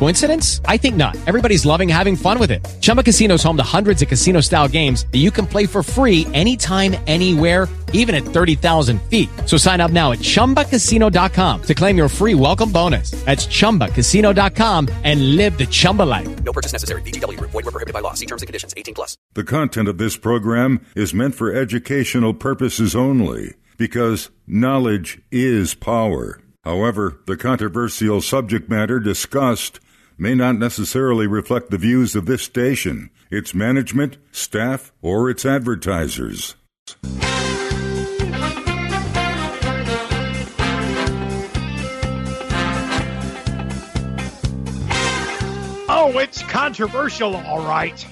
Coincidence? I think not. Everybody's loving having fun with it. Chumba Casino is home to hundreds of casino-style games that you can play for free anytime, anywhere, even at 30,000 feet. So sign up now at ChumbaCasino.com to claim your free welcome bonus. That's ChumbaCasino.com and live the Chumba life. No purchase necessary. VGW. Void were prohibited by law. See terms and conditions. 18 plus. The content of this program is meant for educational purposes only because knowledge is power. However, the controversial subject matter discussed may not necessarily reflect the views of this station, its management, staff, or its advertisers. Oh, it's controversial, all right.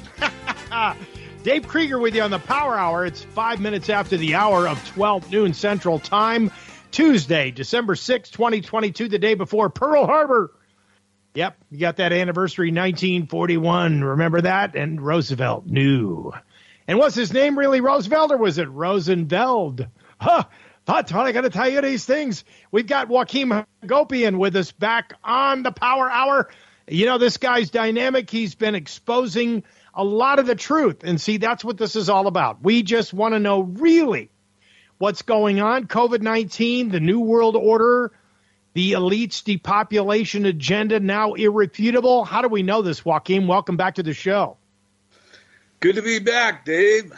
Dave Krieger with you on the Power Hour. It's five minutes after the hour of 12 noon Central Time, Tuesday, December 6, 2022, the day before Pearl Harbor. Yep, you got that anniversary 1941. Remember that? And Roosevelt knew. And was his name really Roosevelt or was it Rosenveld? Huh. That's what I got to tell you these things. We've got Joaquin Hagopian with us back on the Power Hour. You know, this guy's dynamic. He's been exposing a lot of the truth. And see, that's what this is all about. We just want to know really what's going on. COVID 19, the New World Order, the elites depopulation agenda now irrefutable. How do we know this, Joaquin? Welcome back to the show. Good to be back, Dave.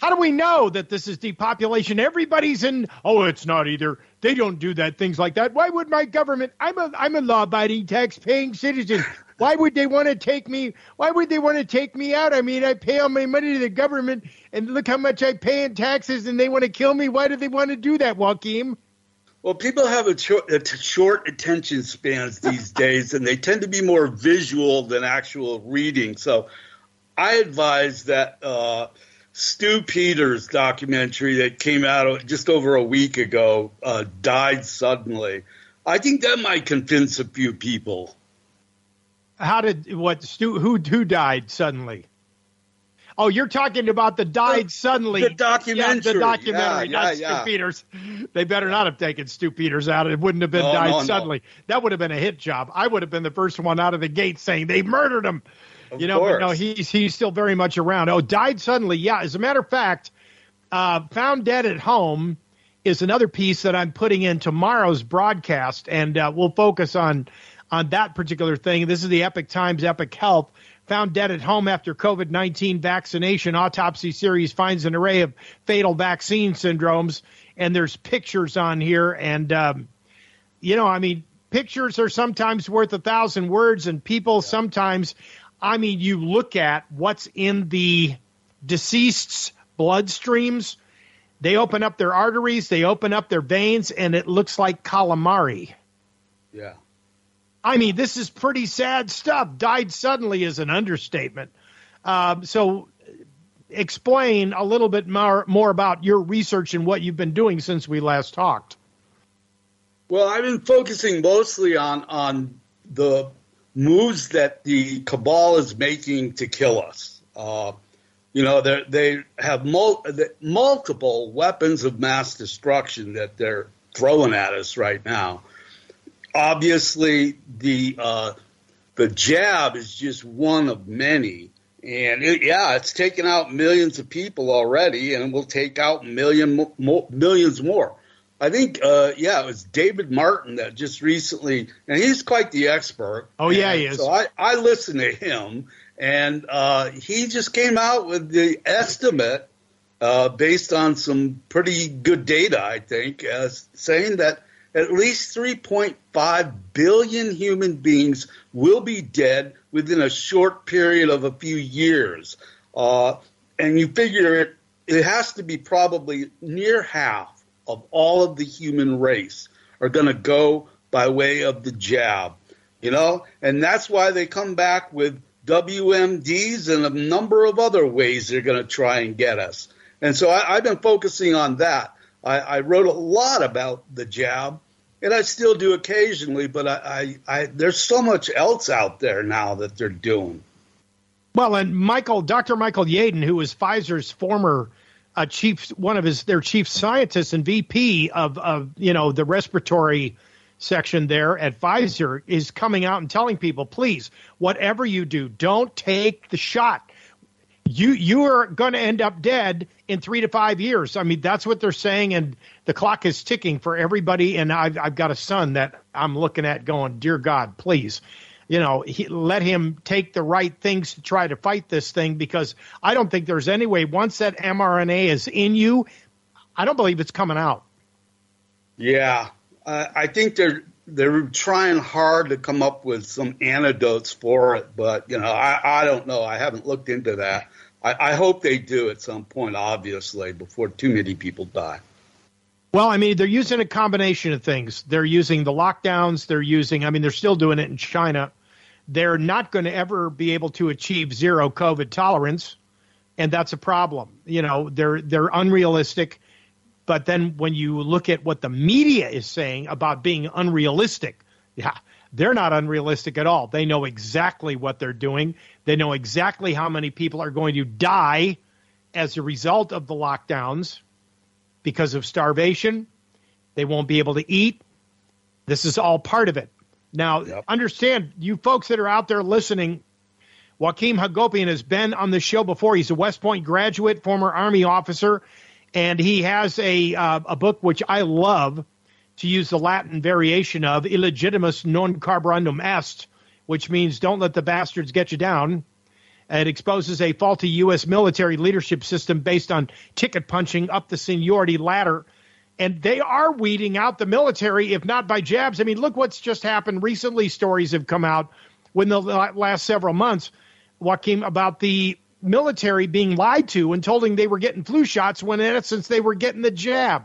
How do we know that this is depopulation? Everybody's in. Oh, it's not either. They don't do that. Things like that. Why would my government? I'm a I'm a law-abiding, tax-paying citizen. Why would they want to take me? Why would they want to take me out? I mean, I pay all my money to the government, and look how much I pay in taxes, and they want to kill me. Why do they want to do that, Joaquin? Well, people have a, short, a t- short attention spans these days, and they tend to be more visual than actual reading. So, I advise that. Uh, Stu Peters documentary that came out just over a week ago uh, died suddenly. I think that might convince a few people. How did what Stu who who died suddenly? Oh, you're talking about the died the, suddenly. The documentary. Yeah, the documentary, yeah, not yeah, Stu Peters. They better not have taken Stu Peters out. It wouldn't have been no, died no, suddenly. No. That would have been a hit job. I would have been the first one out of the gate saying they murdered him. Of you know, course. but no, he's he's still very much around. Oh, died suddenly. Yeah, as a matter of fact, uh, found dead at home is another piece that I'm putting in tomorrow's broadcast, and uh, we'll focus on on that particular thing. This is the Epoch Times Epoch Health. Found dead at home after COVID 19 vaccination. Autopsy series finds an array of fatal vaccine syndromes. And there's pictures on here. And, um, you know, I mean, pictures are sometimes worth a thousand words, and people sometimes, I mean, you look at what's in the deceased's bloodstreams. They open up their arteries, they open up their veins, and it looks like calamari. Yeah. I mean, this is pretty sad stuff. Died suddenly is an understatement. Um, so, explain a little bit more, more about your research and what you've been doing since we last talked. Well, I've been focusing mostly on on the moves that the cabal is making to kill us. Uh, you know, they have mul- multiple weapons of mass destruction that they're throwing at us right now. Obviously, the uh, the jab is just one of many, and it, yeah, it's taken out millions of people already, and it will take out million mo- millions more. I think, uh, yeah, it was David Martin that just recently, and he's quite the expert. Oh yeah, he is. So I, I listened to him, and uh, he just came out with the estimate uh, based on some pretty good data, I think, as saying that at least 3.5 billion human beings will be dead within a short period of a few years. Uh, and you figure it, it has to be probably near half of all of the human race are going to go by way of the jab, you know, and that's why they come back with WMDs and a number of other ways they're going to try and get us. And so I, have been focusing on that. I, I, wrote a lot about the jab, and I still do occasionally, but I, I, there's so much else out there now that they're doing. Well, and Michael, Dr. Michael Yeadon, who was Pfizer's former uh, chief, one of his their chief scientists and VP of, of you know the respiratory section there at Pfizer, is coming out and telling people, please, whatever you do, don't take the shot. You you are going to end up dead in three to five years. I mean, that's what they're saying, and the clock is ticking for everybody. And I've I've got a son that I'm looking at, going, dear God, please you know, he, let him take the right things to try to fight this thing because I don't think there's any way once that mRNA is in you, I don't believe it's coming out. Yeah, uh, I think they're they're trying hard to come up with some antidotes for it, but you know, I, I don't know. I haven't looked into that. I, I hope they do at some point, obviously, before too many people die. Well, I mean, they're using a combination of things. They're using the lockdowns. They're using, I mean, they're still doing it in China they're not going to ever be able to achieve zero COVID tolerance, and that's a problem. You know, they're they're unrealistic. But then when you look at what the media is saying about being unrealistic, yeah, they're not unrealistic at all. They know exactly what they're doing. They know exactly how many people are going to die as a result of the lockdowns because of starvation. They won't be able to eat. This is all part of it. Now, yep. understand, you folks that are out there listening, Joaquin Hagopian has been on the show before. He's a West Point graduate, former Army officer, and he has a uh, a book which I love to use the Latin variation of illegitimus non carborundum est, which means don't let the bastards get you down. It exposes a faulty U.S. military leadership system based on ticket punching up the seniority ladder and they are weeding out the military, if not by jabs. I mean, look what's just happened recently. Stories have come out within the last several months, Joaquin, about the military being lied to and told they were getting flu shots when in essence they were getting the jab.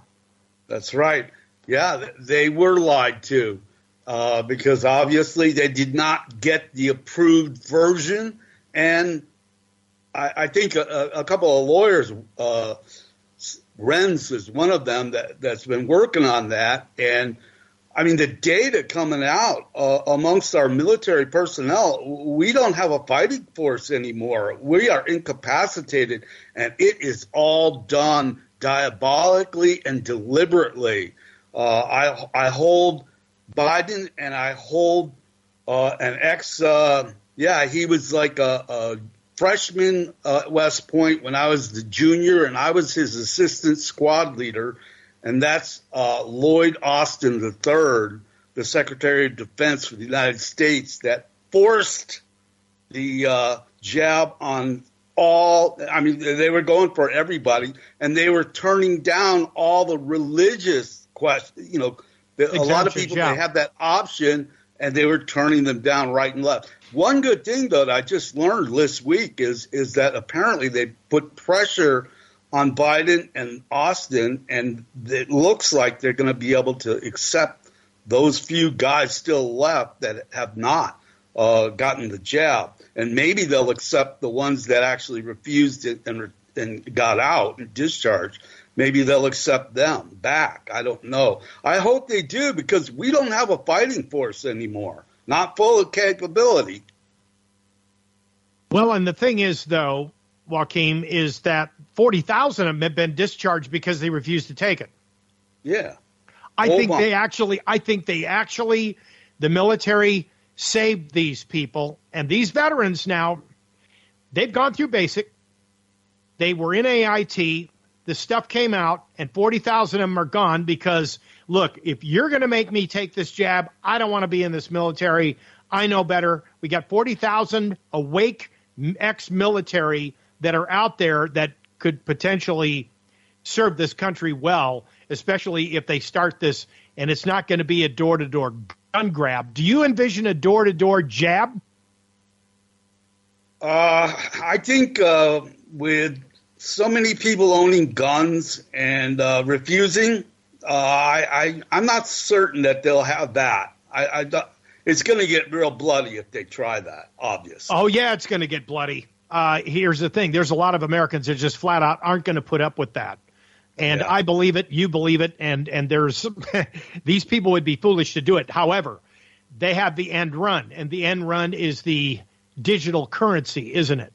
That's right. Yeah, they were lied to uh, because obviously they did not get the approved version. And I, I think a, a, couple of lawyers uh, Renz is one of them that, that's been working on that. And I mean, the data coming out uh, amongst our military personnel, we don't have a fighting force anymore. We are incapacitated, and it is all done diabolically and deliberately. Uh, I, I hold Biden and I hold uh, an ex, uh, yeah, he was like a, a freshman at West Point when I was the junior, and I was his assistant squad leader, and that's uh, Lloyd Austin III, the Secretary of Defense for the United States, that forced the uh, jab on all. I mean, they were going for everybody, and they were turning down all the religious questions. You know, a lot of people they have that option, and they were turning them down right and left. One good thing though that I just learned this week is is that apparently they put pressure on Biden and Austin, and it looks like they're going to be able to accept those few guys still left that have not uh, gotten the jab, and maybe they'll accept the ones that actually refused it and and got out and discharged. Maybe they'll accept them back. I don't know. I hope they do because we don't have a fighting force anymore not full of capability. Well, and the thing is, though, Joaquin, is that 40,000 of them have been discharged because they refused to take it. Yeah. I think they actually, I think they actually, the military saved these people. And these veterans now, they've gone through basic. They were in AIT. The stuff came out, and 40,000 of them are gone because – look, if you're going to make me take this jab, I don't want to be in this military. I know better. We got 40,000 awake ex military that are out there that could potentially serve this country well, especially if they start this and it's not going to be a door to door gun grab. Do you envision a door to door jab? Uh, I think uh, with so many people owning guns and uh, refusing, uh, I, I I'm not certain that they'll have that. I, I it's going to get real bloody if they try that. Obvious. Oh yeah, it's going to get bloody. Uh, here's the thing: there's a lot of Americans that just flat out aren't going to put up with that. And yeah. I believe it, you believe it, and and there's these people would be foolish to do it. However, they have the end run, and the end run is the digital currency, isn't it?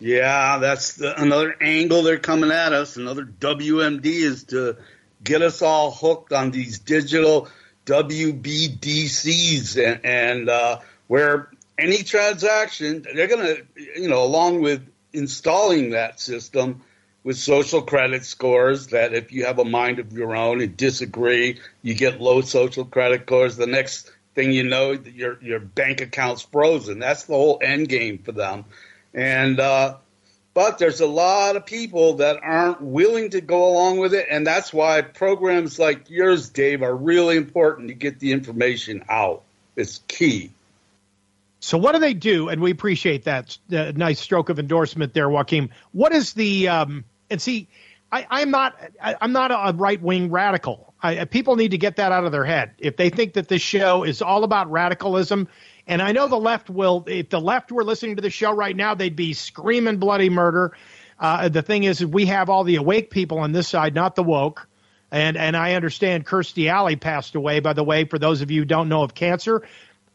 Yeah, that's the, another angle they're coming at us. Another WMD is to get us all hooked on these digital CBDCs, and, and uh, where any transaction they're going to, you know, along with installing that system with social credit scores that if you have a mind of your own and disagree, you get low social credit scores. The next thing you know, your your bank account's frozen. That's the whole end game for them. And uh, but there's a lot of people that aren't willing to go along with it, and that's why programs like yours, Dave, are really important to get the information out. It's key. So what do they do? And we appreciate that uh, nice stroke of endorsement there, Joaquin. What is the um, and see? I, am not I, am not a right wing radical. I, people need to get that out of their head. If they think that this show is all about radicalism, and I know the left will, if the left were listening to the show right now, they'd be screaming bloody murder. Uh, the thing is, we have all the awake people on this side, not the woke. And and I understand Kirstie Alley passed away. By the way, for those of you who don't know of cancer,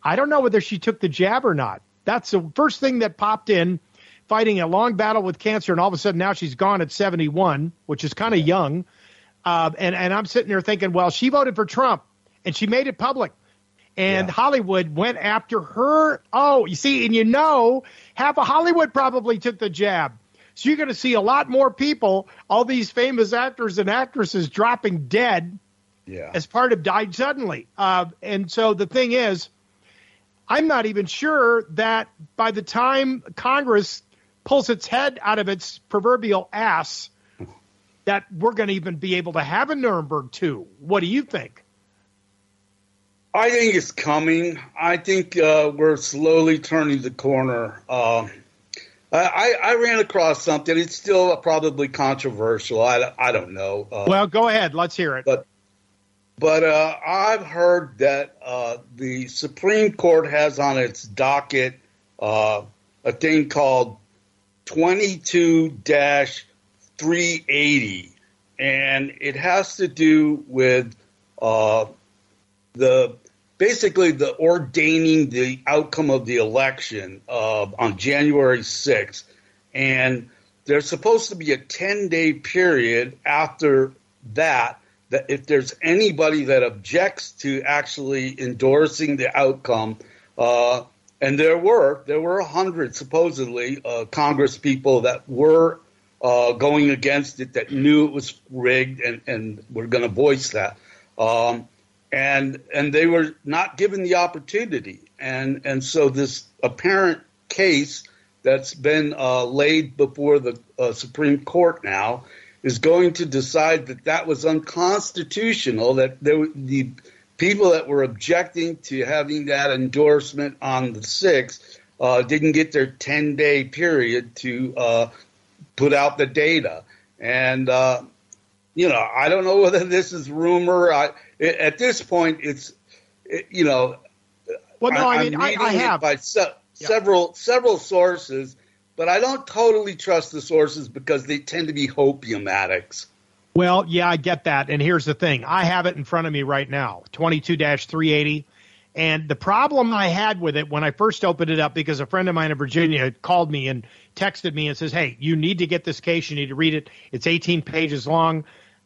I don't know whether she took the jab or not. That's the first thing that popped in, fighting a long battle with cancer, and all of a sudden now she's gone at 71, which is kind of young. Uh, and, and I'm sitting there thinking, well, she voted for Trump and she made it public. And yeah. Hollywood went after her. Oh, you see, and you know, half of Hollywood probably took the jab. So you're going to see a lot more people, all these famous actors and actresses dropping dead yeah. as part of died suddenly. Uh, and so the thing is, I'm not even sure that by the time Congress pulls its head out of its proverbial ass, that we're going to even be able to have a Nuremberg 2. What do you think? I think it's coming. I think uh, we're slowly turning the corner. Uh, I, I, ran across something. It's still probably controversial. I, I don't know. Uh, well, go ahead. Let's hear it. But but uh, I've heard that uh, the Supreme Court has on its docket uh, a thing called 22 380, and it has to do with uh, the basically the ordaining the outcome of the election uh, on January 6th, and there's supposed to be a 10 day period after that that if there's anybody that objects to actually endorsing the outcome, uh, and there were there were a hundred supposedly uh, Congress people that were uh, going against it that knew it was rigged and, and were going to voice that. Um, and and they were not given the opportunity. And and so this apparent case that's been uh, laid before the uh, Supreme Court now is going to decide that that was unconstitutional. That there, the people that were objecting to having that endorsement on the sixth uh, didn't get their ten day period to uh, put out the data. And, uh, you know, I don't know whether this is rumor. I, at this point, it's, it, you know, well, no, I, I mean, I, I have by se- yeah. several several sources, but I don't totally trust the sources because they tend to be hopium addicts. Well, yeah, I get that. And here's the thing I have it in front of me right now 22 380. And the problem I had with it when I first opened it up, because a friend of mine in Virginia called me and texted me and says, "Hey, you need to get this case. You need to read it. It's 18 pages long.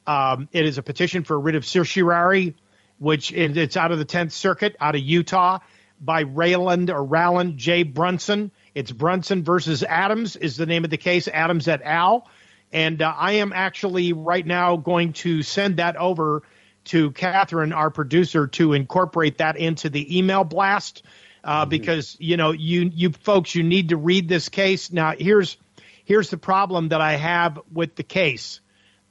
Um, it is a petition for writ of certiorari, which it's out of the 10th Circuit, out of Utah, by Rayland or Rowland J. Brunson. It's Brunson versus Adams is the name of the case. Adams et al. And uh, I am actually right now going to send that over." to Catherine, our producer, to incorporate that into the email blast uh, mm-hmm. because you know you you folks you need to read this case. Now here's here's the problem that I have with the case.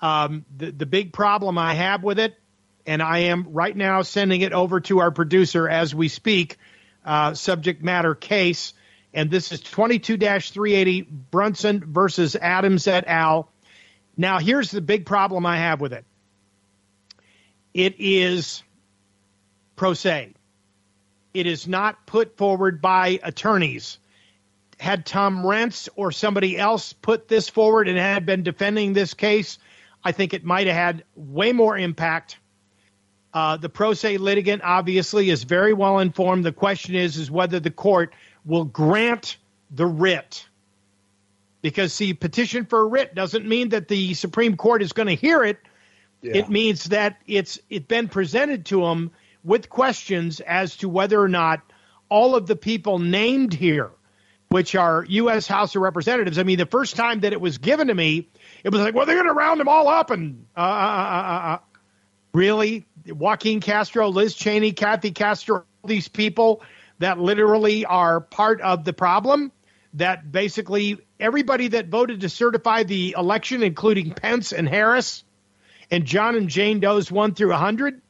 Um, the the big problem I have with it, and I am right now sending it over to our producer as we speak. Uh, subject matter case, And this is 22 380 Brunson versus Adams et al. Now, here's the big problem I have with it it is pro se, it is not put forward by attorneys. Had Tom Renz or somebody else put this forward and had been defending this case, I think it might have had way more impact. Uh, the pro se litigant obviously is very well informed. The question is, is whether the court will grant the writ. Because see, petition for a writ doesn't mean that the Supreme Court is going to hear it. Yeah. It means that it's it's been presented to them with questions as to whether or not all of the people named here, which are U.S. House of Representatives. I mean, the first time that it was given to me, it was like, well, they're going to round them all up and uh, uh, uh, uh, really, Joaquin Castro, Liz Cheney, Kathy Castro, these people that literally are part of the problem. That basically everybody that voted to certify the election, including Pence and Harris and John and Jane Doe's one through hundred,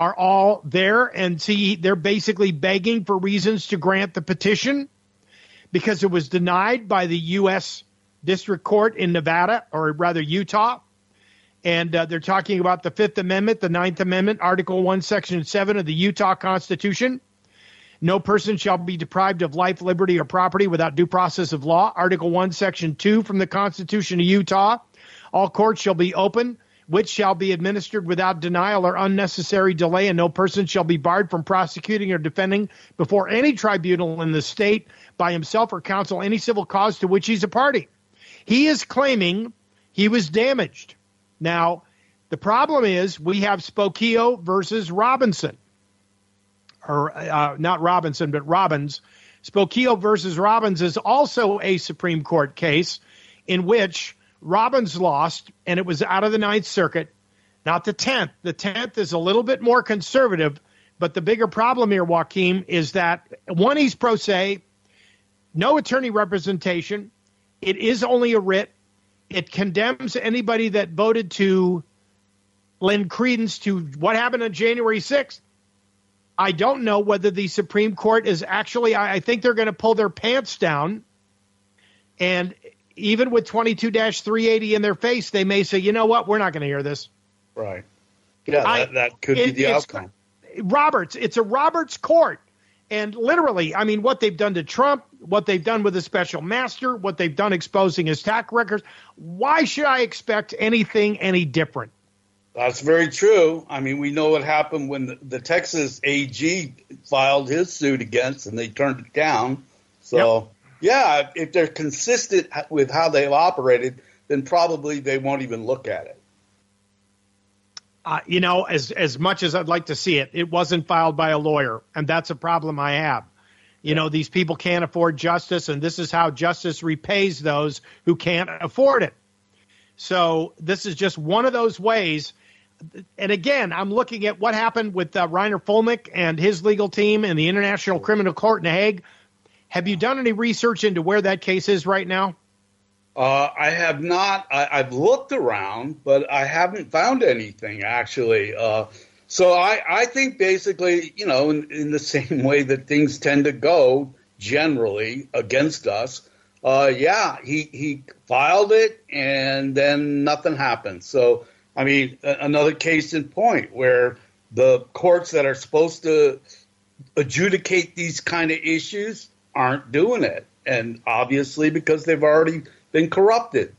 are all there. And see, they're basically begging for reasons to grant the petition because it was denied by the U.S. District Court in Nevada, or rather Utah. And uh, they're talking about the Fifth Amendment, the Ninth Amendment, Article 1, Section 7 of the Utah Constitution no person shall be deprived of life, liberty, or property without due process of law. Article 1, Section 2 from the Constitution of Utah. All courts shall be open, which shall be administered without denial or unnecessary delay, and no person shall be barred from prosecuting or defending before any tribunal in the state by himself or counsel any civil cause to which he's a party. He is claiming he was damaged. Now, the problem is we have Spokeo versus Robinson or uh, not Robinson, but Robbins. Spokeo versus Robbins is also a Supreme Court case in which Robbins lost, and it was out of the Ninth Circuit, not the 10th. The 10th is a little bit more conservative, but the bigger problem here, Joaquin, is that one, he's pro se, no attorney representation. It is only a writ. It condemns anybody that voted to lend credence to what happened on January 6th. I don't know whether the Supreme Court is actually, I, I think they're going to pull their pants down. And even with 22 380 in their face, they may say, you know what, we're not going to hear this. Right. Yeah, I, that, that, could it, be the outcome. Roberts, it's a Roberts court. And literally, I mean, what they've done to Trump, what they've done with the special master, what they've done exposing his tax records, why should I expect anything any different? That's very true. I mean, we know what happened when the, the Texas AG filed his suit against, and they turned it down. So, yep. yeah, if they're consistent with how they've operated, then probably they won't even look at it. Uh, you know, as as much as I'd like to see it, it wasn't filed by a lawyer, and that's a problem I have. You know, these people can't afford justice, and this is how justice repays those who can't afford it. So this is just one of those ways and again, I'm looking at what happened with uh, Reiner Fuellmich and his legal team in the International Criminal Court in The Hague. Have you done any research into where that case is right now? Uh, I have not. I, have looked around, but I haven't found anything actually. Uh, so I, I, think basically, you know, in, in, the same way that things tend to go generally against us, uh, yeah, he he filed it and then nothing happened. So I mean, another case in point where the courts that are supposed to adjudicate these kind of issues aren't doing it. And obviously, because they've already been corrupted.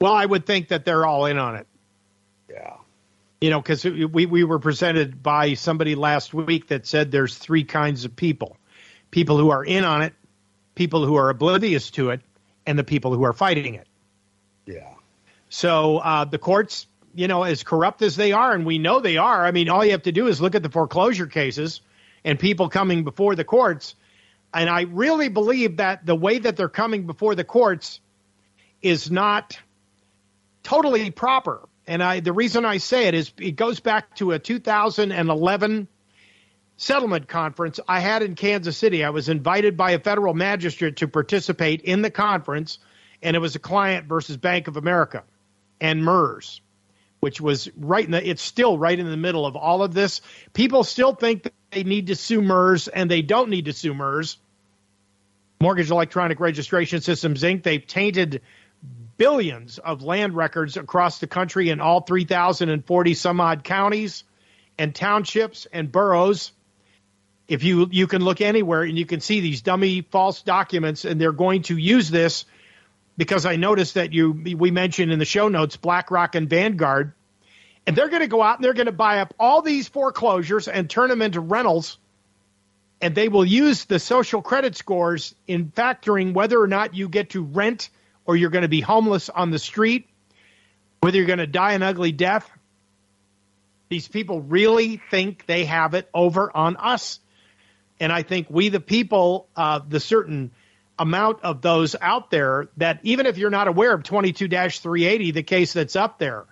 Well, I would think that they're all in on it. Yeah. You know, because we, we were presented by somebody last week that said there's three kinds of people people who are in on it, people who are oblivious to it, and the people who are fighting it. Yeah. So uh, the courts, you know, as corrupt as they are, and we know they are. I mean, all you have to do is look at the foreclosure cases and people coming before the courts. And I really believe that the way that they're coming before the courts is not totally proper. And I, the reason I say it is it goes back to a 2011 settlement conference I had in Kansas City. I was invited by a federal magistrate to participate in the conference, and it was a client versus Bank of America and MERS, which was right in the, it's still right in the middle of all of this. People still think they need to sue MERS and they don't need to sue MERS. Mortgage Electronic Registration Systems Inc. They've tainted billions of land records across the country in all 3,040 some odd counties and townships and boroughs. If you you can look anywhere and you can see these dummy false documents, and they're going to use this because I noticed that you we mentioned in the show notes BlackRock and Vanguard, and they're going to go out and they're going to buy up all these foreclosures and turn them into rentals, and they will use the social credit scores in factoring whether or not you get to rent or you're going to be homeless on the street, whether you're going to die an ugly death. These people really think they have it over on us. And I think we, the people, uh, the certain amount of those out there that even if you're not aware of 22 380, the case that's up there,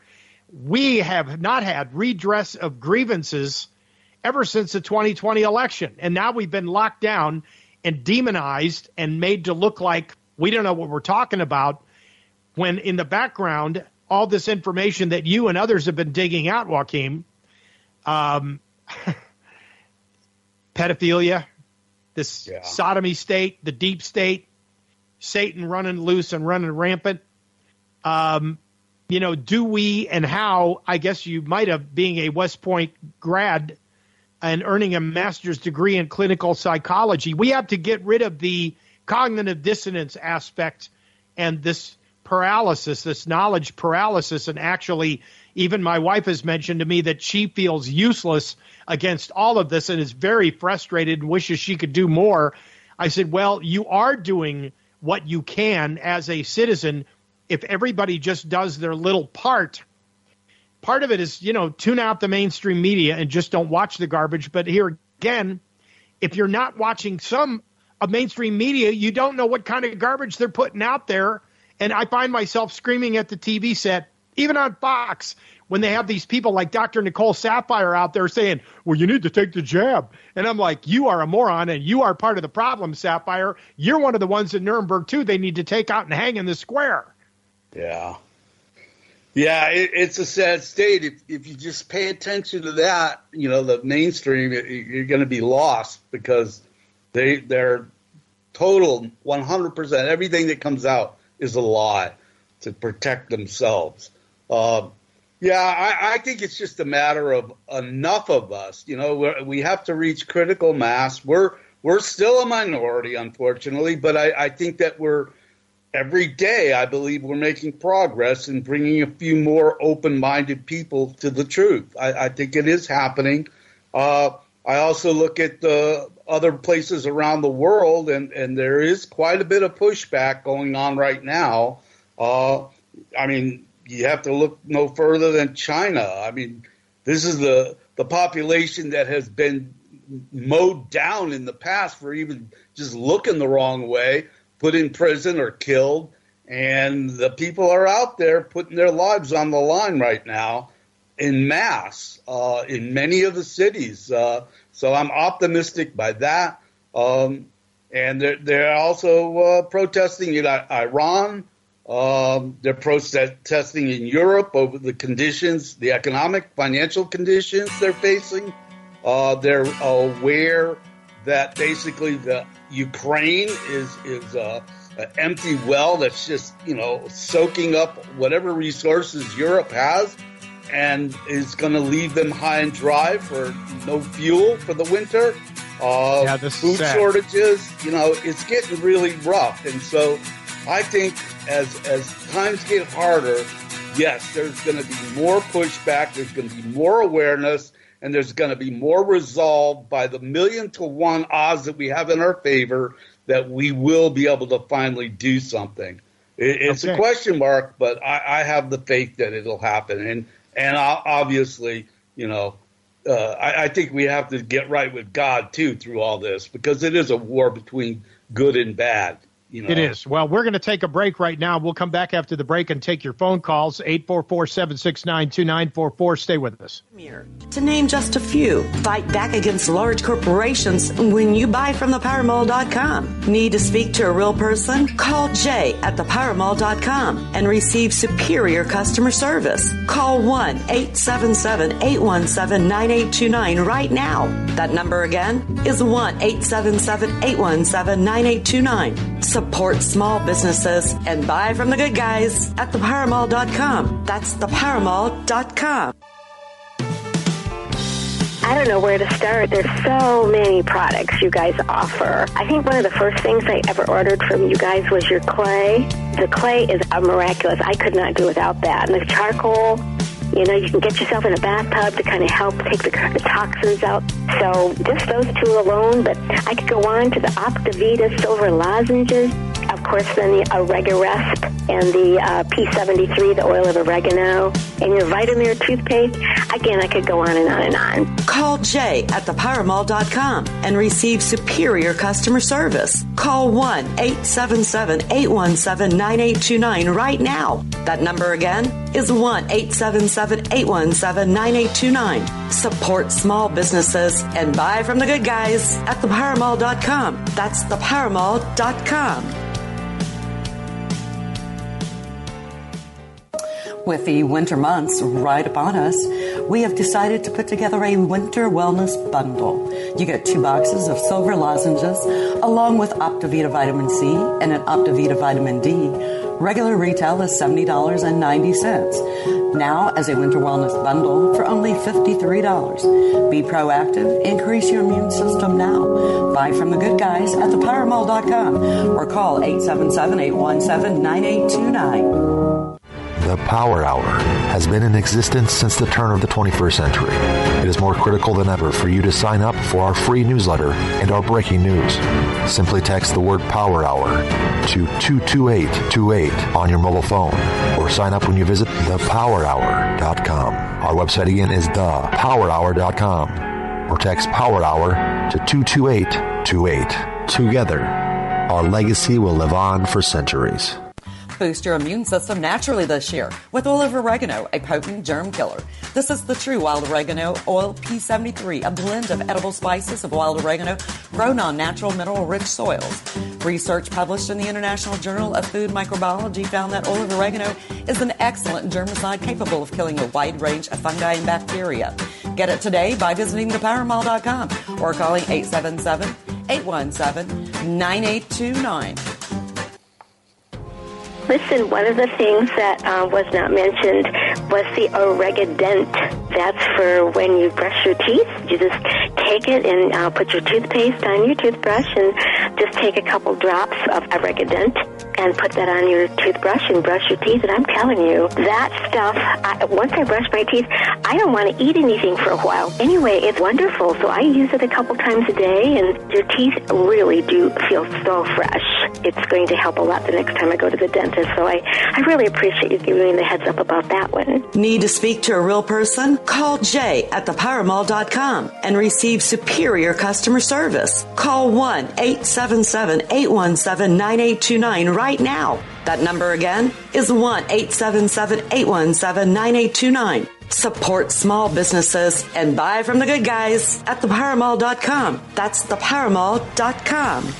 we have not had redress of grievances ever since the 2020 election. And now we've been locked down and demonized and made to look like we don't know what we're talking about when in the background, all this information that you and others have been digging out, Joaquin, um, pedophilia, this yeah. sodomy state, the deep state, Satan running loose and running rampant. Um, you know, do we and how? I guess you might have, being a West Point grad and earning a master's degree in clinical psychology, we have to get rid of the cognitive dissonance aspect and this paralysis, this knowledge paralysis, and actually, even my wife has mentioned to me that she feels useless against all of this and is very frustrated and wishes she could do more. I said, Well, you are doing what you can as a citizen if everybody just does their little part. Part of it is, you know, tune out the mainstream media and just don't watch the garbage. But here again, if you're not watching some of mainstream media, you don't know what kind of garbage they're putting out there. And I find myself screaming at the TV set, even on Fox, when they have these people like Dr. Nicole Saphier out there saying, well, you need to take the jab. And I'm like, you are a moron and you are part of the problem, Saphier. You're one of the ones in Nuremberg, too, they need to take out and hang in the square. Yeah. Yeah, it, it's a sad state. If, if you just pay attention to that, you know, the mainstream, you're going to be lost because they they're total 100%. Everything that comes out is a lie to protect themselves. Uh, yeah, I, I, think it's just a matter of enough of us. You know, we have to reach critical mass. We're we're still a minority, unfortunately, but I, I think that we're every day. I believe we're making progress in bringing a few more open-minded people to the truth. I, I think it is happening. Uh, I also look at the other places around the world, and, and there is quite a bit of pushback going on right now. Uh, I mean, you have to look no further than China. I mean, this is the the population that has been mowed down in the past for even just looking the wrong way, put in prison or killed, and the people are out there putting their lives on the line right now in mass uh, in many of the cities. Uh, so I'm optimistic by that. Um, and they're, they're also uh, protesting in Iran. Um, they're protesting in Europe over the conditions, the economic, financial conditions they're facing. Uh, they're aware that basically the Ukraine is is uh, an empty well that's just you know soaking up whatever resources Europe has and is going to leave them high and dry for no fuel for the winter. Uh, yeah, food shortages, you know, it's getting really rough. And so I think as, as times get harder, yes, there's going to be more pushback, there's going to be more awareness, and there's going to be more resolve by the million to one odds that we have in our favor that we will be able to finally do something. It, it's okay. a question mark, but I, I have the faith that it'll happen. And and obviously, you know, uh, I, I, think we have to get right with God too through all this because it is a war between good and bad. You know, It is. Well, we're going to take a break right now. We'll come back after the break and take your phone calls. 844-769-2944. Stay with us. To name just a few, fight back against large corporations when you buy from thepowermall.com. Need to speak to a real person? Call Jay at thepowermall.com and receive superior customer service. Call 1-877-817-9829 right now. That number again is 1-877-817-9829. Support small businesses and buy from the good guys at thepowermall.com. That's thepowermall.com. I don't know where to start. There's so many products you guys offer. I think one of the first things I ever ordered from you guys was your clay. The clay is miraculous. I could not do without that. And the charcoal, you know, you can get yourself in a bathtub to kind of help take the, the toxins out. So just those two alone, but I could go on to the Optavita silver lozenges. Of course, then the OregaRESP and the uh, P73, the oil of oregano, and your Vitamir toothpaste. Again, I could go on and on and on. Call Jay at thepowermall.com and receive superior customer service. Call 1 877 817 9829 right now. That number again is 1 877 817 9829. Support small businesses and buy from the good guys at thepowermall.com. That's thepowermall.com. With the winter months right upon us, we have decided to put together a winter wellness bundle. You get two boxes of silver lozenges along with Optavita vitamin C and an Optavita vitamin D. Regular retail is $70.90. Now, as a winter wellness bundle for only $53. Be proactive, increase your immune system now. Buy from the good guys at thepowermall.com or call 877 817 9829. The Power Hour has been in existence since the turn of the 21st century. It is more critical than ever for you to sign up for our free newsletter and our breaking news. Simply text the word Power Hour to 22828 on your mobile phone or sign up when you visit thepowerhour.com. Our website again is thepowerhour.com or text Power Hour to 22828. Together, our legacy will live on for centuries. Boost your immune system naturally this year with of oregano, a potent germ killer. This is the true wild oregano oil P73, a blend of edible spices of wild oregano grown on natural mineral rich soils. Research published in the International Journal of Food Microbiology found that of oregano is an excellent germicide capable of killing a wide range of fungi and bacteria. Get it today by visiting thepowermall.com or calling 877 817 9829. Listen, one of the things that uh, was not mentioned was the Oregadent. That's for when you brush your teeth. You just take it and uh, put your toothpaste on your toothbrush and just take a couple drops of Oregadent and put that on your toothbrush and brush your teeth. And I'm telling you, that stuff, I, once I brush my teeth, I don't want to eat anything for a while. Anyway, it's wonderful. So I use it a couple times a day, and your teeth really do feel so fresh. It's going to help a lot the next time I go to the dentist. So I, I really appreciate you giving me the heads up about that one. Need to speak to a real person? Call Jay at thepowermall.com and receive superior customer service. Call 1 877 817 9829 right now. That number again is 1 877 817 9829. Support small businesses and buy from the good guys at thepowermall.com. That's thepowermall.com.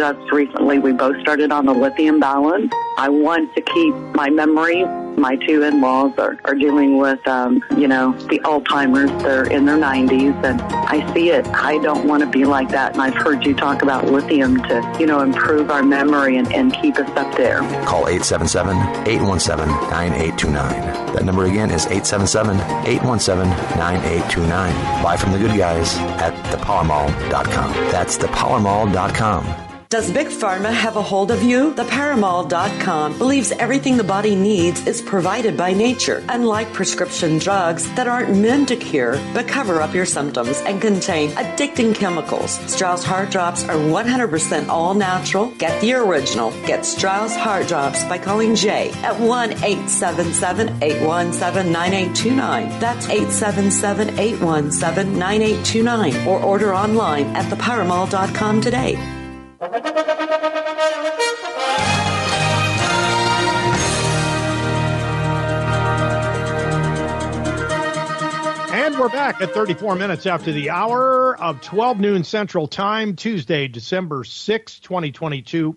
Just recently, we both started on the lithium balance. I want to keep my memory. My two in-laws are, are dealing with, um, you know, the Alzheimer's. They're in their 90s, and I see it. I don't want to be like that. And I've heard you talk about lithium to, you know, improve our memory and, and keep us up there. Call 877 817 9829. That number again is 877 817 9829. Buy from the good guys at thepowermall.com. That's thepowermall.com. Does Big Pharma have a hold of you? ThePowerMall.com believes everything the body needs is provided by nature, unlike prescription drugs that aren't meant to cure but cover up your symptoms and contain addicting chemicals. Strauss Heart Drops are 100% all natural. Get the original. Get Strauss Heart Drops by calling Jay at 1 877 817 9829. That's 877 817 9829. Or order online at thepowermall.com today. And we're back at 34 minutes after the hour of 12 noon Central Time, Tuesday, December 6, 2022.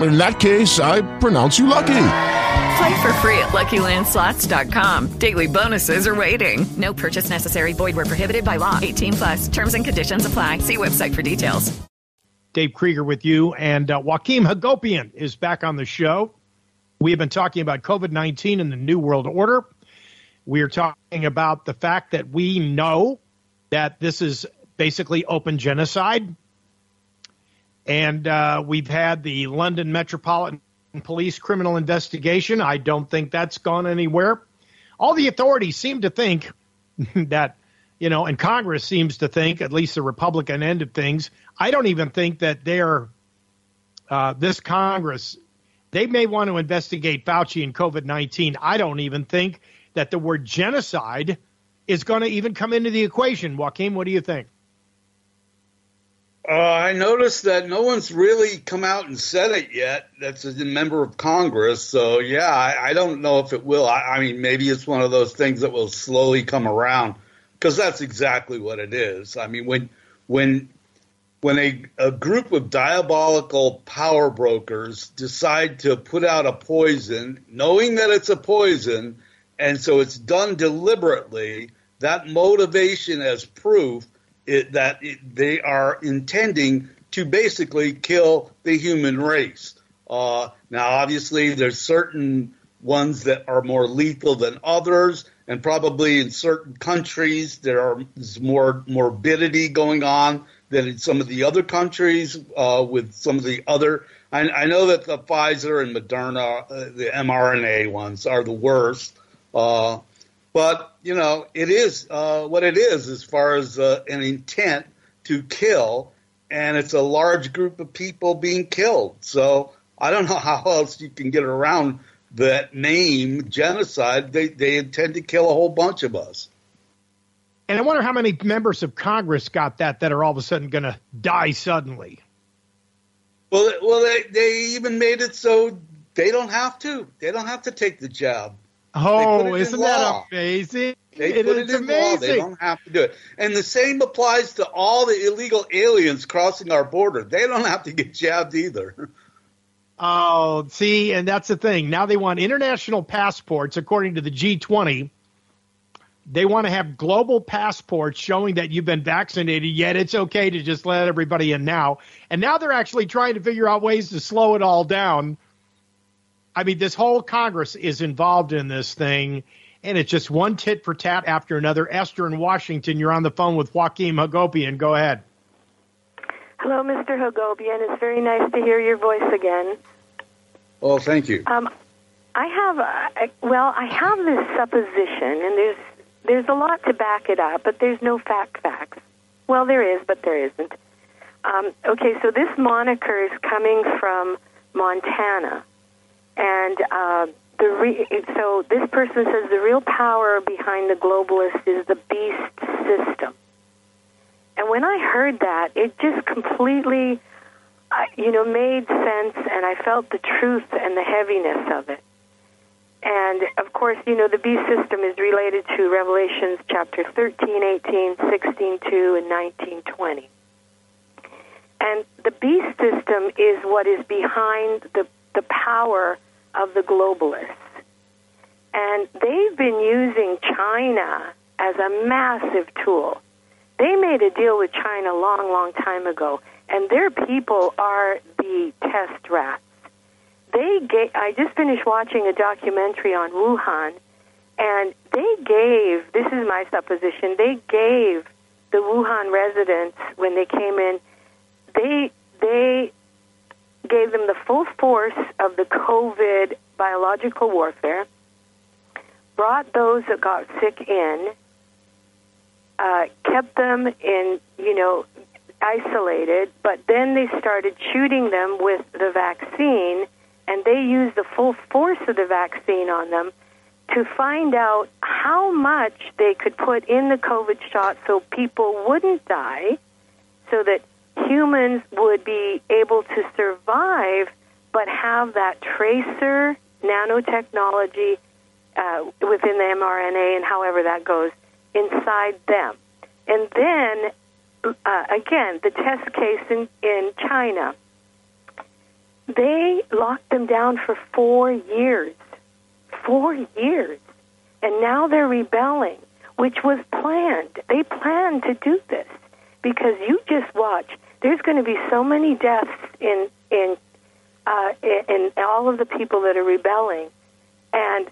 In that case, I pronounce you lucky. Play for free at LuckyLandSlots.com. Daily bonuses are waiting. No purchase necessary. Void were prohibited by law. 18 plus. Terms and conditions apply. See website for details. Dave Krieger with you, and uh, Joaquim Hagopian is back on the show. We have been talking about COVID 19 and the New World Order. We are talking about the fact that we know that this is basically open genocide. And uh, we've had the London Metropolitan Police criminal investigation. I don't think that's gone anywhere. All the authorities seem to think that, you know, and Congress seems to think, at least the Republican end of things, I don't even think that they're, uh, this Congress, they may want to investigate Fauci and COVID 19. I don't even think that the word genocide is going to even come into the equation. Joaquin, what do you think? Uh, I noticed that no one's really come out and said it yet. That's a member of Congress. So, yeah, I, I don't know if it will. I, I mean, maybe it's one of those things that will slowly come around because that's exactly what it is. I mean, when when when a, a group of diabolical power brokers decide to put out a poison, knowing that it's a poison, and so it's done deliberately, that motivation as proof it, that it, they are intending to basically kill the human race. Uh, now, obviously, there's certain ones that are more lethal than others, and probably in certain countries there's more morbidity going on than in some of the other countries uh, with some of the other. I, I know that the Pfizer and Moderna, uh, the mRNA ones, are the worst. Uh, but you know, it is uh, what it is as far as uh, an intent to kill, and it's a large group of people being killed. So I don't know how else you can get around that name genocide. They they intend to kill a whole bunch of us. And I wonder how many members of Congress got that that are all of a sudden going to die suddenly. Well, well, they they even made it so they don't have to. They don't have to take the jab. Oh, isn't that amazing? They it put it in amazing. law. They don't have to do it. And the same applies to all the illegal aliens crossing our border. They don't have to get jabbed either. Oh, see, and that's the thing. Now they want international passports, according to the G20. They want to have global passports showing that you've been vaccinated, yet it's okay to just let everybody in now. And now they're actually trying to figure out ways to slow it all down. I mean, this whole Congress is involved in this thing, and it's just one tit for tat after another. Esther in Washington, you're on the phone with Joaquim Hagopian. Go ahead. Hello, Mr. Hagopian. It's very nice to hear your voice again. Oh, thank you. Um, I have, a, well, I have this supposition, and there's there's a lot to back it up, but there's no fact facts. Well, there is, but there isn't. Um, okay, so this moniker is coming from Montana, and uh, the re- so this person says the real power behind the globalist is the beast system. And when I heard that, it just completely, uh, you know, made sense, and I felt the truth and the heaviness of it. And of course, you know, the beast system is related to Revelations chapter 13, 18, 16, 2, and 19, 20. And the beast system is what is behind the, the power of the globalists. And they've been using China as a massive tool they made a deal with China a long, long time ago, and their people are the test rats. They gave, I just finished watching a documentary on Wuhan, and they gave, this is my supposition, they gave the Wuhan residents, when they came in, they, they gave them the full force of the COVID biological warfare, brought those that got sick in, uh, kept them in, you know, isolated, but then they started shooting them with the vaccine, and they used the full force of the vaccine on them to find out how much they could put in the COVID shot so people wouldn't die, so that humans would be able to survive but have that tracer nanotechnology uh, within the mRNA and however that goes inside them. And then, uh, again, the test case in, in China, they locked them down for four years. Four years. And now they're rebelling, which was planned. They planned to do this because you just watch. There's going to be so many deaths in in uh, in, in all of the people that are rebelling, and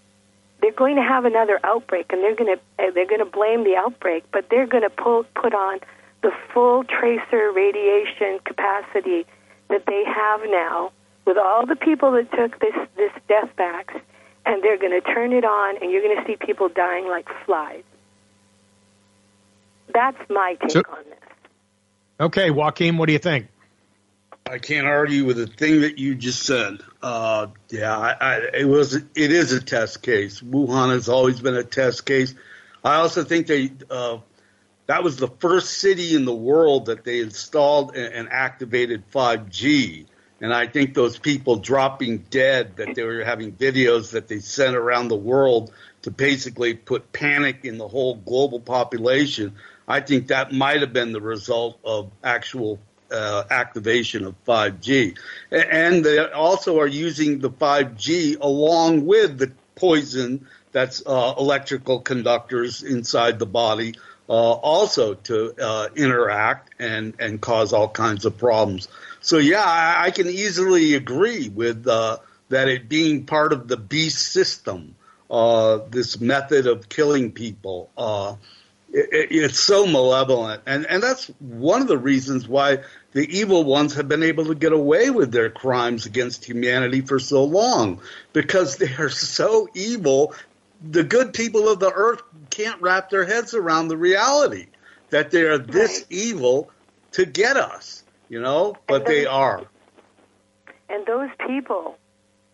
they're going to have another outbreak, and they're going to uh, they're going to blame the outbreak, but they're going to pull, put on the full tracer radiation capacity that they have now with all the people that took this this death vax, and they're going to turn it on, and you're going to see people dying like flies. That's my take So- on this. Okay, Joaquin, what do you think? I can't argue with the thing that you just said. Uh, yeah, I, I, it was it is a test case. Wuhan has always been a test case. I also think they uh, that was the first city in the world that they installed and, and activated 5G. And I think those people dropping dead that they were having videos that they sent around the world to basically put panic in the whole global population. I think that might have been the result of actual uh, activation of 5G. And they also are using the 5G along with the poison that's uh, electrical conductors inside the body uh, also to uh, interact and, and cause all kinds of problems. So, yeah, I, I can easily agree with uh, that it being part of the beast system, uh, this method of killing people. It, it- it's so malevolent, and and that's one of the reasons why the evil ones have been able to get away with their crimes against humanity for so long, because they are so evil. The good people of the earth can't wrap their heads around the reality that they are this evil to get us, you know. But they are. And those people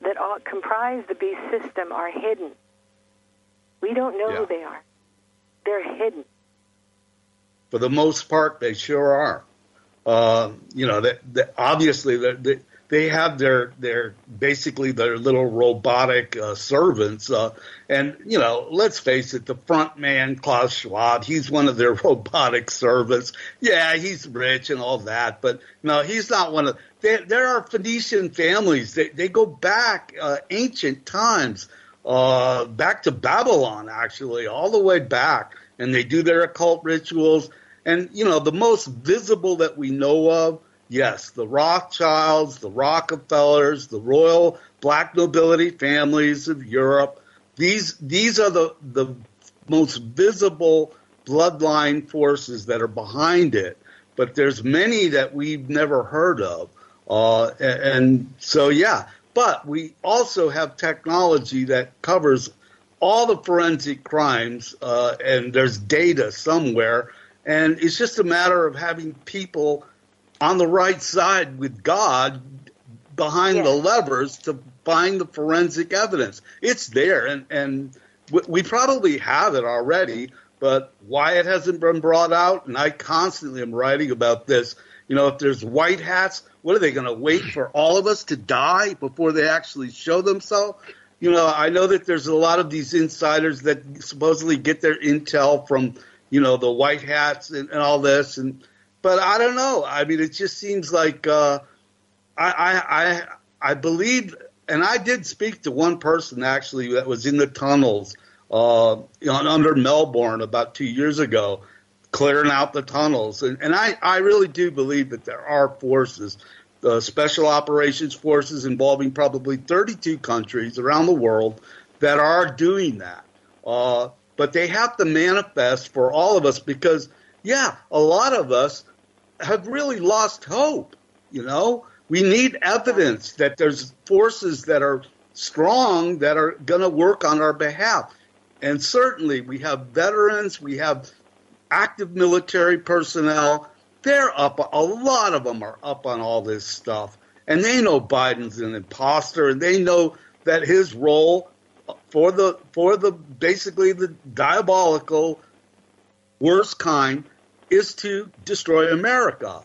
that comprise the beast system are hidden. We don't know who they are. They're hidden. for the most part, they sure are. Uh, you know, that, that obviously they, they they have their their basically their little robotic uh, servants, uh, and you know, let's face it, the front man Klaus Schwab, he's one of their robotic servants. Yeah, he's rich and all that, but no, he's not one of. There, there are Phoenician families. They they go back uh, ancient times, uh, back to Babylon, actually, all the way back, and they do their occult rituals. And you know, the most visible that we know of, yes, the Rothschilds, the Rockefellers, the royal black nobility families of Europe. These these are the the most visible bloodline forces that are behind it. But there's many that we've never heard of, uh, and, and so yeah. But we also have technology that covers all the forensic crimes, uh, and there's data somewhere. And it's just a matter of having people on the right side with God behind the levers to find the forensic evidence. It's there, and, and we probably have it already, but why it hasn't been brought out, and I constantly am writing about this. You know, if there's white hats, what are they going to wait for all of us to die before they actually show themselves? You know, I know that there's a lot of these insiders that supposedly get their intel from, you know, the white hats and, and all this, and but I don't know. I mean, it just seems like uh, I, I I I believe, and I did speak to one person actually that was in the tunnels uh, under Melbourne about two years ago. Clearing out the tunnels. And, and I, I really do believe that there are forces, the special operations forces involving probably 32 countries around the world that are doing that. Uh, but they have to manifest for all of us because, yeah, a lot of us have really lost hope. You know, we need evidence that there's forces that are strong that are going to work on our behalf. And certainly we have veterans, we have active military personnel. They're up, a lot of them are up on all this stuff. And they know Biden's an imposter and they know that his role for the, for the, basically the diabolical worst kind is to destroy America.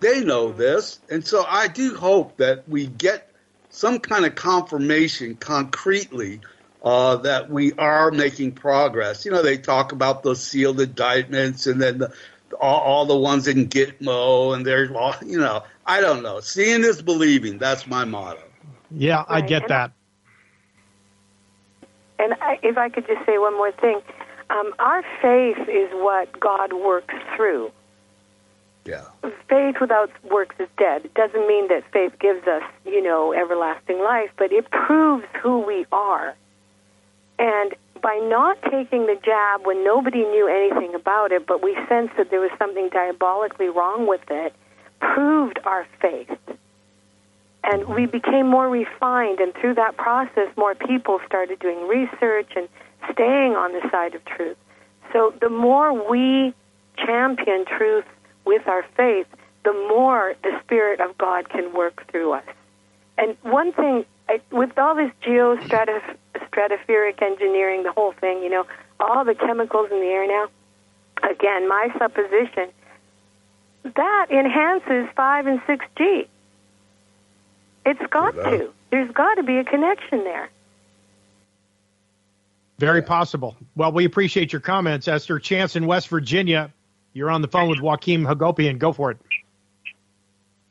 They know this. And so I do hope that we get some kind of confirmation concretely uh, that we are making progress. You know, they talk about those sealed indictments and then the, all, all, the ones in Gitmo, and there's, you know, I don't know. Seeing is believing. That's my motto. Yeah, I get that. And I, if I could just say one more thing, um, our faith is what God works through. Yeah. Faith without works is dead. It doesn't mean that faith gives us, you know, everlasting life, but it proves who we are. And by not taking the jab when nobody knew anything about it, but we sensed that there was something diabolically wrong with it, proved our faith. And we became more refined, and through that process, more people started doing research and staying on the side of truth. So the more we champion truth with our faith, the more the Spirit of God can work through us. And one thing, I, with all this geostratospheric engineering, the whole thing, you know, all the chemicals in the air now, again, my supposition, that enhances 5 and 6G. It's got to. There's got to be a connection there. Very possible. Well, we appreciate your comments, Esther. Chance in West Virginia you're on the phone with Joaquin Hagopian. Go for it.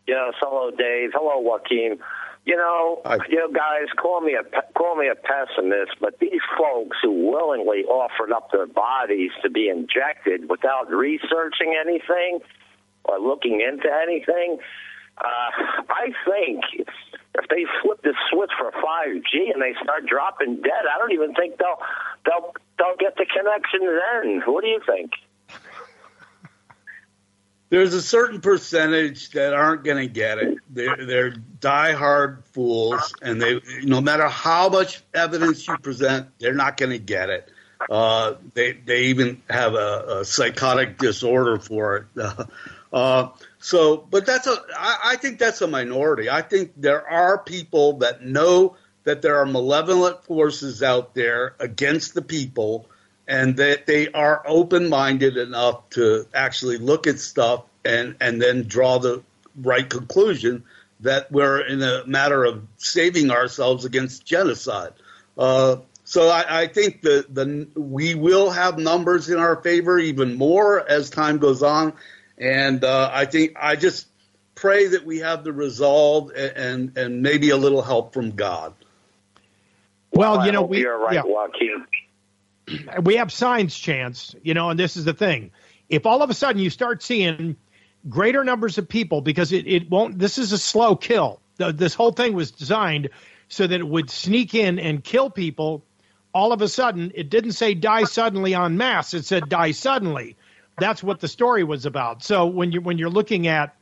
Yes. Hello, Dave. Hello, Joaquin. You know, Hi. you know, guys, call me a call me a pessimist, but these folks who willingly offered up their bodies to be injected without researching anything or looking into anything, uh, I think if they flip the switch for 5G and they start dropping dead, I don't even think they'll they'll they'll get the connection then. What do you think? There's a certain percentage that aren't going to get it. They're, they're diehard fools, and they, no matter how much evidence you present, they're not going to get it. Uh, they they even have a, a psychotic disorder for it. Uh, so, but that's a. I, I think that's a minority. I think there are people that know that there are malevolent forces out there against the people and that they are open minded enough to actually look at stuff and, and then draw the right conclusion that we're in a matter of saving ourselves against genocide. Uh, so I, I, think that the we will have numbers in our favor even more as time goes on, and uh, I think I just pray that we have the resolve and and, and maybe a little help from God. Well, well you know, we are right, yeah. Joaquin we have signs chance, you know, and this is the thing. If all of a sudden you start seeing greater numbers of people, because it, it won't, this is a slow kill. This whole thing was designed so that it would sneak in and kill people. All of a sudden, it didn't say die suddenly on mass. It said die suddenly. That's what the story was about. So when you when you're looking at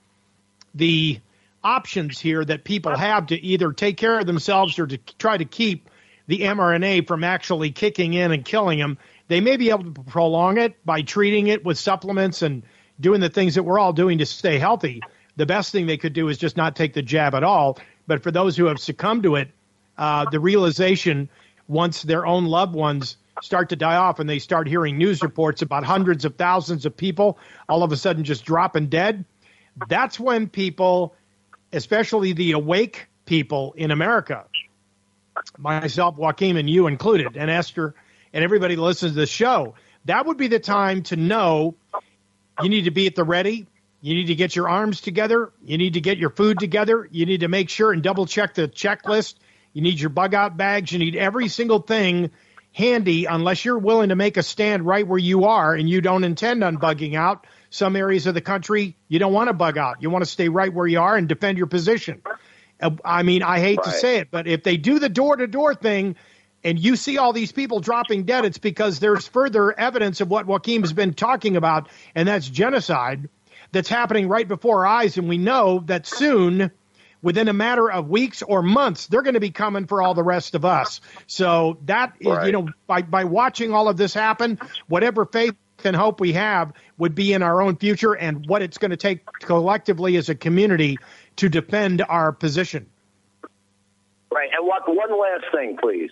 the options here that people have to either take care of themselves or to try to keep the mRNA from actually kicking in and killing them. They may be able to prolong it by treating it with supplements and doing the things that we're all doing to stay healthy. The best thing they could do is just not take the jab at all. But for those who have succumbed to it, uh, the realization once their own loved ones start to die off and they start hearing news reports about hundreds of thousands of people all of a sudden just dropping dead, that's when people, especially the awake people in America, myself, Joaquin, and you included, and Esther, and everybody listens to the show, that would be the time to know you need to be at the ready. You need to get your arms together. You need to get your food together. You need to make sure and double check the checklist. You need your bug out bags. You need every single thing handy unless you're willing to make a stand right where you are and you don't intend on bugging out. Some areas of the country you don't want to bug out. You want to stay right where you are and defend your position. I mean, I hate right. to say it, but if they do the door to door thing and you see all these people dropping dead, it's because there's further evidence of what Joaquin has been talking about, and that's genocide that's happening right before our eyes. And we know that soon, within a matter of weeks or months, they're going to be coming for all the rest of us. So that is, right. you know, by, by watching all of this happen, whatever faith and hope we have would be in our own future and what it's going to take collectively as a community to defend our position. Right. And what, one last thing, please.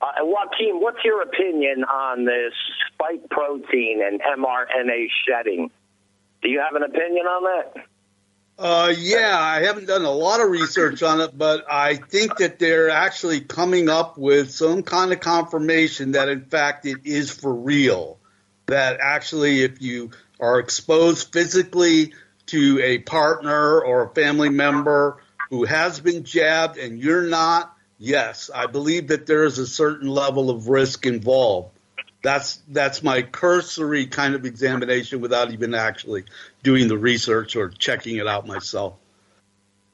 Uh, Joaquin, what's your opinion on this spike protein and mRNA shedding? Do you have an opinion on that? Uh, yeah, I haven't done a lot of research on it, but I think that they're actually coming up with some kind of confirmation that, in fact, it is for real. That actually, if you are exposed physically to a partner or a family member who has been jabbed and you're not, yes, I believe that there is a certain level of risk involved. That's that's my cursory kind of examination without even actually doing the research or checking it out myself.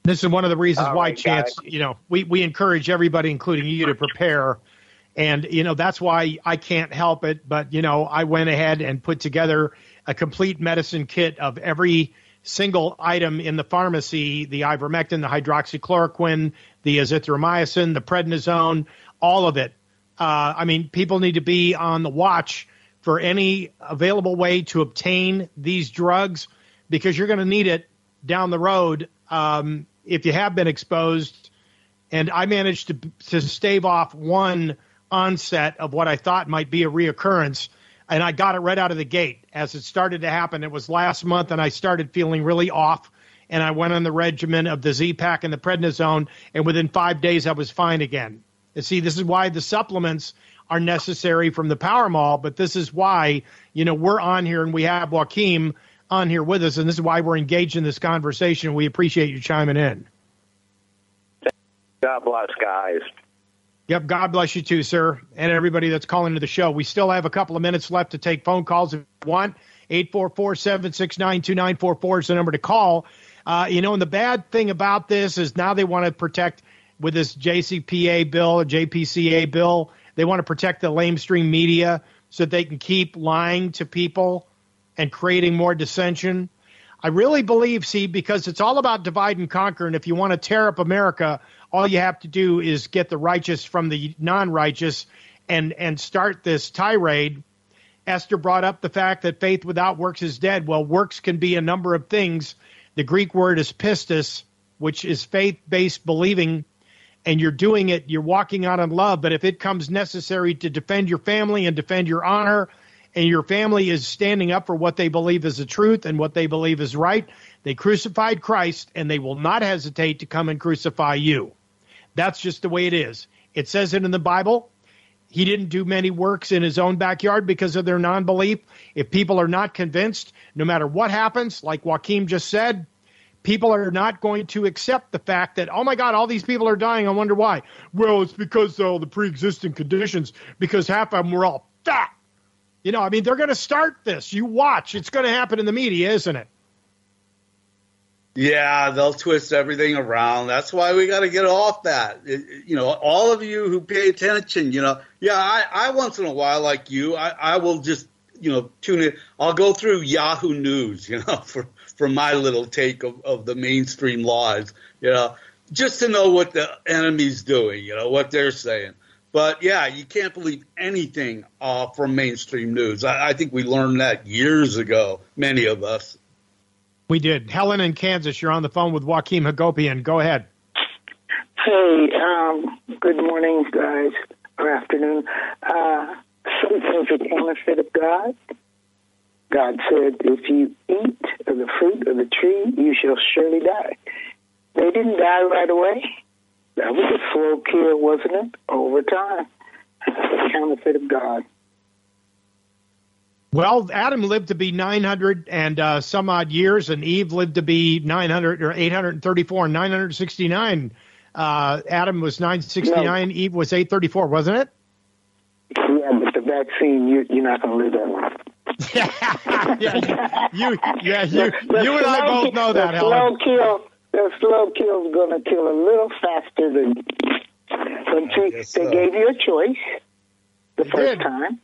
This is one of the reasons All why, right, Chance, guys. you know, we, we encourage everybody, including you, to prepare. And, you know, that's why I can't help it. But, you know, I went ahead and put together a complete medicine kit of every single item in the pharmacy the ivermectin, the hydroxychloroquine, the azithromycin, the prednisone, all of it. Uh, I mean, people need to be on the watch for any available way to obtain these drugs because you're going to need it down the road um, if you have been exposed. And I managed to to stave off one onset of what I thought might be a reoccurrence, and I got it right out of the gate as it started to happen. It was last month, and I started feeling really off. And I went on the regimen of the Z Pack and the prednisone, and within five days I was fine again. And see, this is why the supplements are necessary from the Power Mall, but this is why, you know, we're on here and we have Joaquin on here with us, and this is why we're engaged in this conversation. We appreciate you chiming in. God bless, guys. Yep, God bless you too, sir, and everybody that's calling to the show. We still have a couple of minutes left to take phone calls if you want. 844-769-2944 is the number to call. Uh, you know, and the bad thing about this is now they want to protect with this JCPA bill JPCA bill, they want to protect the lamestream media so they can keep lying to people and creating more dissension. I really believe, see, because it's all about divide and conquer. And if you want to tear up America, all you have to do is get the righteous from the non righteous and, and start this tirade. Esther brought up the fact that faith without works is dead. Well, works can be a number of things. The Greek word is pistis, which is faith based believing, and you're doing it, you're walking out in love. But if it comes necessary to defend your family and defend your honor, and your family is standing up for what they believe is the truth and what they believe is right. They crucified Christ and they will not hesitate to come and crucify you. That's just the way it is. It says it in the Bible. He didn't do many works in his own backyard because of their non belief. If people are not convinced, no matter what happens, like Joaquin just said, people are not going to accept the fact that, oh my God, all these people are dying. I wonder why. Well, it's because of the pre existing conditions, because half of them were all fat. You know, I mean, they're going to start this. You watch. It's going to happen in the media, isn't it? Yeah, they'll twist everything around. That's why we got to get off that. It, you know, all of you who pay attention, you know, yeah, I, I once in a while, like you, I, I will just, you know, tune in. I'll go through Yahoo News, you know, for, for my little take of, of the mainstream lies, you know, just to know what the enemy's doing, you know, what they're saying. But yeah, you can't believe anything uh, from mainstream news. I, I think we learned that years ago, many of us. We did. Helen in Kansas, you're on the phone with Joaquin Hagopian. Go ahead. Hey, um, good morning, guys, or afternoon. Uh, something's a counterfeit of God. God said, if you eat of the fruit of the tree, you shall surely die. They didn't die right away. That was a slow kill, wasn't it? Over time. the counterfeit of God. Well, Adam lived to be 900 and uh, some odd years, and Eve lived to be 900 or 834 and 969. Uh, Adam was 969, no. Eve was 834, wasn't it? Yeah, but the vaccine, you, you're not going to live that long. yeah, you, yeah, you, you and I both know that, the Helen. Slow kill, the slow kill is going to kill a little faster than. But you, they so. gave you a choice the first time.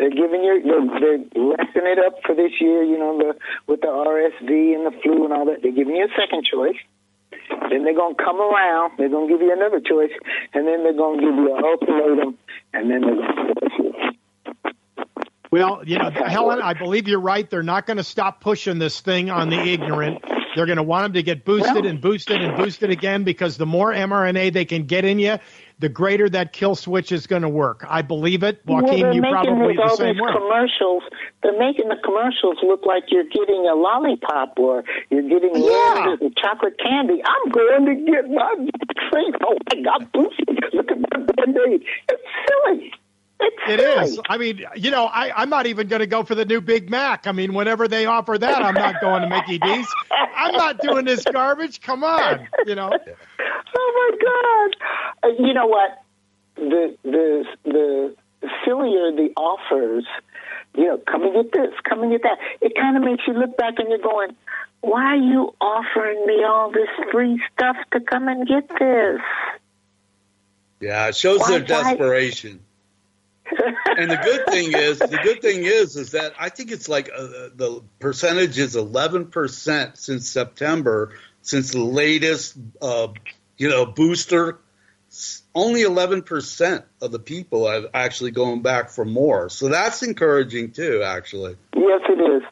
They're giving you, they're, they're lessening it up for this year. You know, the with the RSV and the flu and all that. They're giving you a second choice. Then they're gonna come around. They're gonna give you another choice, and then they're gonna give you an ultimatum, and then they're gonna force you. Well, you know, Helen, I believe you're right. They're not going to stop pushing this thing on the ignorant. They're going to want them to get boosted and boosted and boosted again because the more mRNA they can get in you, the greater that kill switch is going to work. I believe it. well, Joaquin, they're you making probably the all same these way. commercials. They're making the commercials look like you're getting a lollipop or you're getting Yeah. chocolate candy. I'm going to get my vaccine. Oh, I got boosted. Look at my band-aid. It's silly. It's It silly. is. I mean, you know, I, I'm not even going to go for the new Big Mac. I mean, whenever they offer that, I'm not going to Mickey D's. I'm not doing this garbage. Come on, you know. Oh my God! Uh, you know what? The the the sillier the offers, you know, come and get this, come and get that. It kind of makes you look back and you're going, "Why are you offering me all this free stuff to come and get this?" Yeah, it shows Why- their why- desperation. And the good thing is, the good thing is, is that I think it's like uh, the percentage is 11% since September, since the latest, uh, you know, booster. Only 11% of the people have actually going back for more. So that's encouraging too, actually. Yes, it is.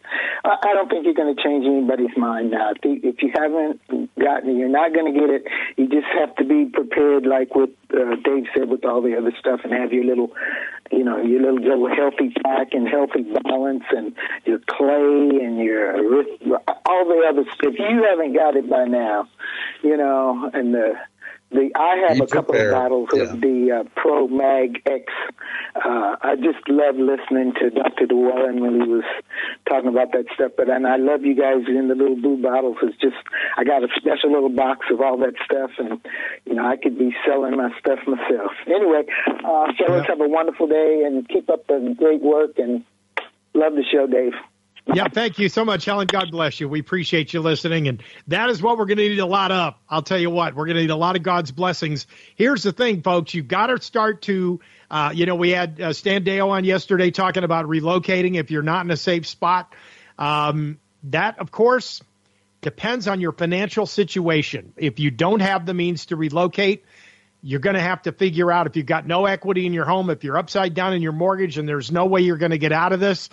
I don't think you're going to change anybody's mind now. If you- If you haven't gotten it, you're not going to get it. You just have to be prepared, like what uh, Dave said, with all the other stuff, and have your little, you know, your little, little healthy pack and healthy balance, and your clay and your all the other stuff. If you haven't got it by now, you know, and the the I have a couple prepared. of bottles Yeah. of the uh, Pro Mag X. Uh, I just love listening to Dr. DeWallen when he was talking about that stuff. But and I love you guys in the little blue bottles. It's just I got a special little box of all that stuff, and you know I could be selling my stuff myself. Anyway, uh, fellas, have a wonderful day and keep up the great work and love the show, Dave. Yeah, thank you so much, Helen. God bless you. We appreciate you listening. And that is what we're going to need a lot of. I'll tell you what, we're going to need a lot of God's blessings. Here's the thing, folks. You've got to start to, uh, you know, we had uh, Stan Dale on yesterday talking about relocating if you're not in a safe spot. Um, that, of course, depends on your financial situation. If you don't have the means to relocate, you're going to have to figure out if you've got no equity in your home, if you're upside down in your mortgage and there's no way you're going to get out of this,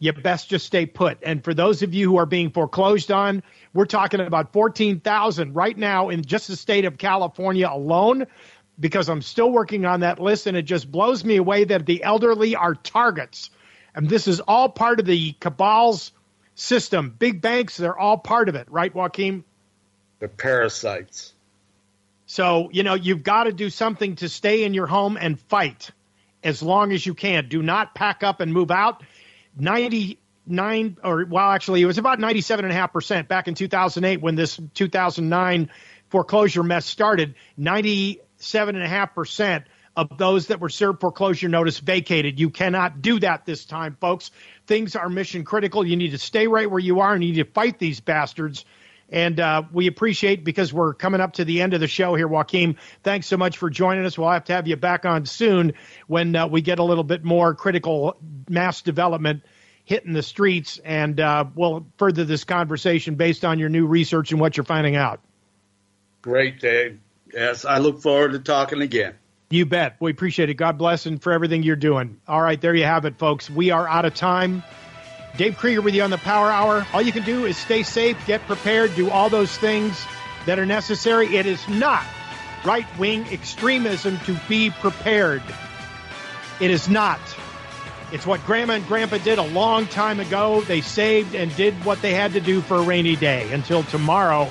you best just stay put. And for those of you who are being foreclosed on, we're talking about 14,000 right now in just the state of California alone because I'm still working on that list and it just blows me away that the elderly are targets. And this is all part of the cabal's system. Big banks, they're all part of it, right, Joaquin? They're parasites. So, you know, you've got to do something to stay in your home and fight as long as you can. Do not pack up and move out. 99 or well actually it was about 97.5% back in 2008 when this 2009 foreclosure mess started. 97.5% of those that were served foreclosure notice vacated. You cannot do that this time folks. Things are mission critical. You need to stay right where you are and you need to fight these bastards and uh, we appreciate because we're coming up to the end of the show here, Joaquin. Thanks so much for joining us. We'll have to have you back on soon when uh, we get a little bit more critical mass development hitting the streets, and uh, we'll further this conversation based on your new research and what you're finding out. Great, Dave. Yes, I look forward to talking again. You bet. We appreciate it. God bless and for everything you're doing. All right, there you have it, folks. We are out of time. Dave Krieger with you on the Power Hour. All you can do is stay safe, get prepared, do all those things that are necessary. It is not right wing extremism to be prepared. It is not. It's what Grandma and Grandpa did a long time ago. They saved and did what they had to do for a rainy day. Until tomorrow,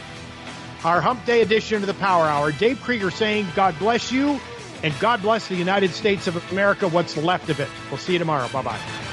our Hump Day edition of the Power Hour. Dave Krieger saying, God bless you and God bless the United States of America, what's left of it. We'll see you tomorrow. Bye bye.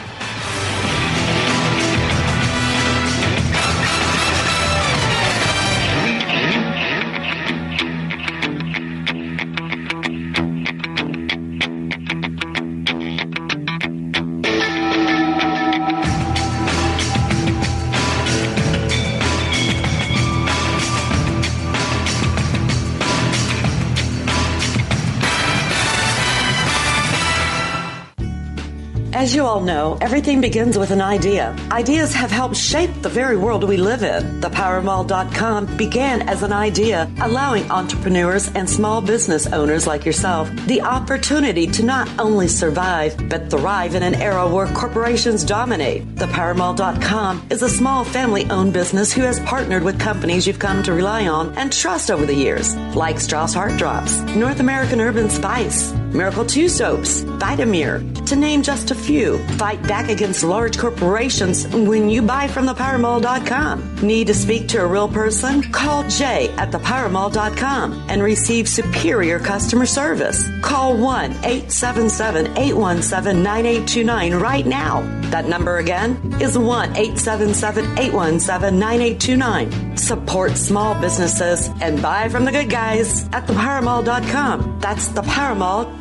You all know, everything begins with an idea. Ideas have helped shape the very world we live in. ThePowerMall.com began as an idea, allowing entrepreneurs and small business owners like yourself the opportunity to not only survive, but thrive in an era where corporations dominate. ThePowerMall.com is a small family owned business who has partnered with companies you've come to rely on and trust over the years, like Strauss Heart Drops, North American Herb & Spice, Miracle 2 Soaps, Vitamir, to name just a few. Fight back against large corporations when you buy from thepowermall.com. Need to speak to a real person? Call Jay at thepowermall.com and receive superior customer service. Call 1 877 817 9829 right now. That number again is 1 877 817 9829. Support small businesses and buy from the good guys at thepowermall.com. That's thepowermall.com.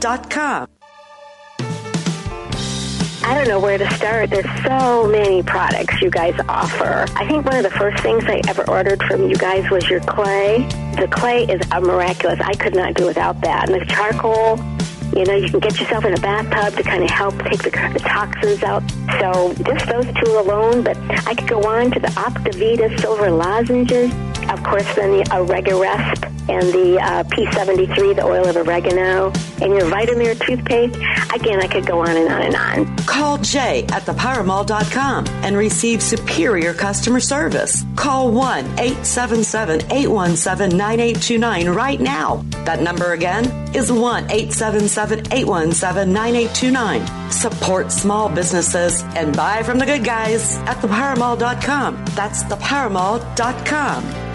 I don't know where to start. There's so many products you guys offer. I think one of the first things I ever ordered from you guys was your clay. The clay is a miraculous. I could not do without that. And the charcoal, you know, you can get yourself in a bathtub to kind of help take the, the toxins out. So just those two alone, but I could go on to the Optavita silver lozenges. Of course, then the OregaRESP and the uh, P73, the oil of oregano, and your Vitamir toothpaste. Again, I could go on and on and on. Call Jay at thepowermall.com and receive superior customer service. Call 1 877 817 9829 right now. That number again is 1 877 817 9829. Support small businesses and buy from the good guys at thepowermall.com. That's thepowermall.com.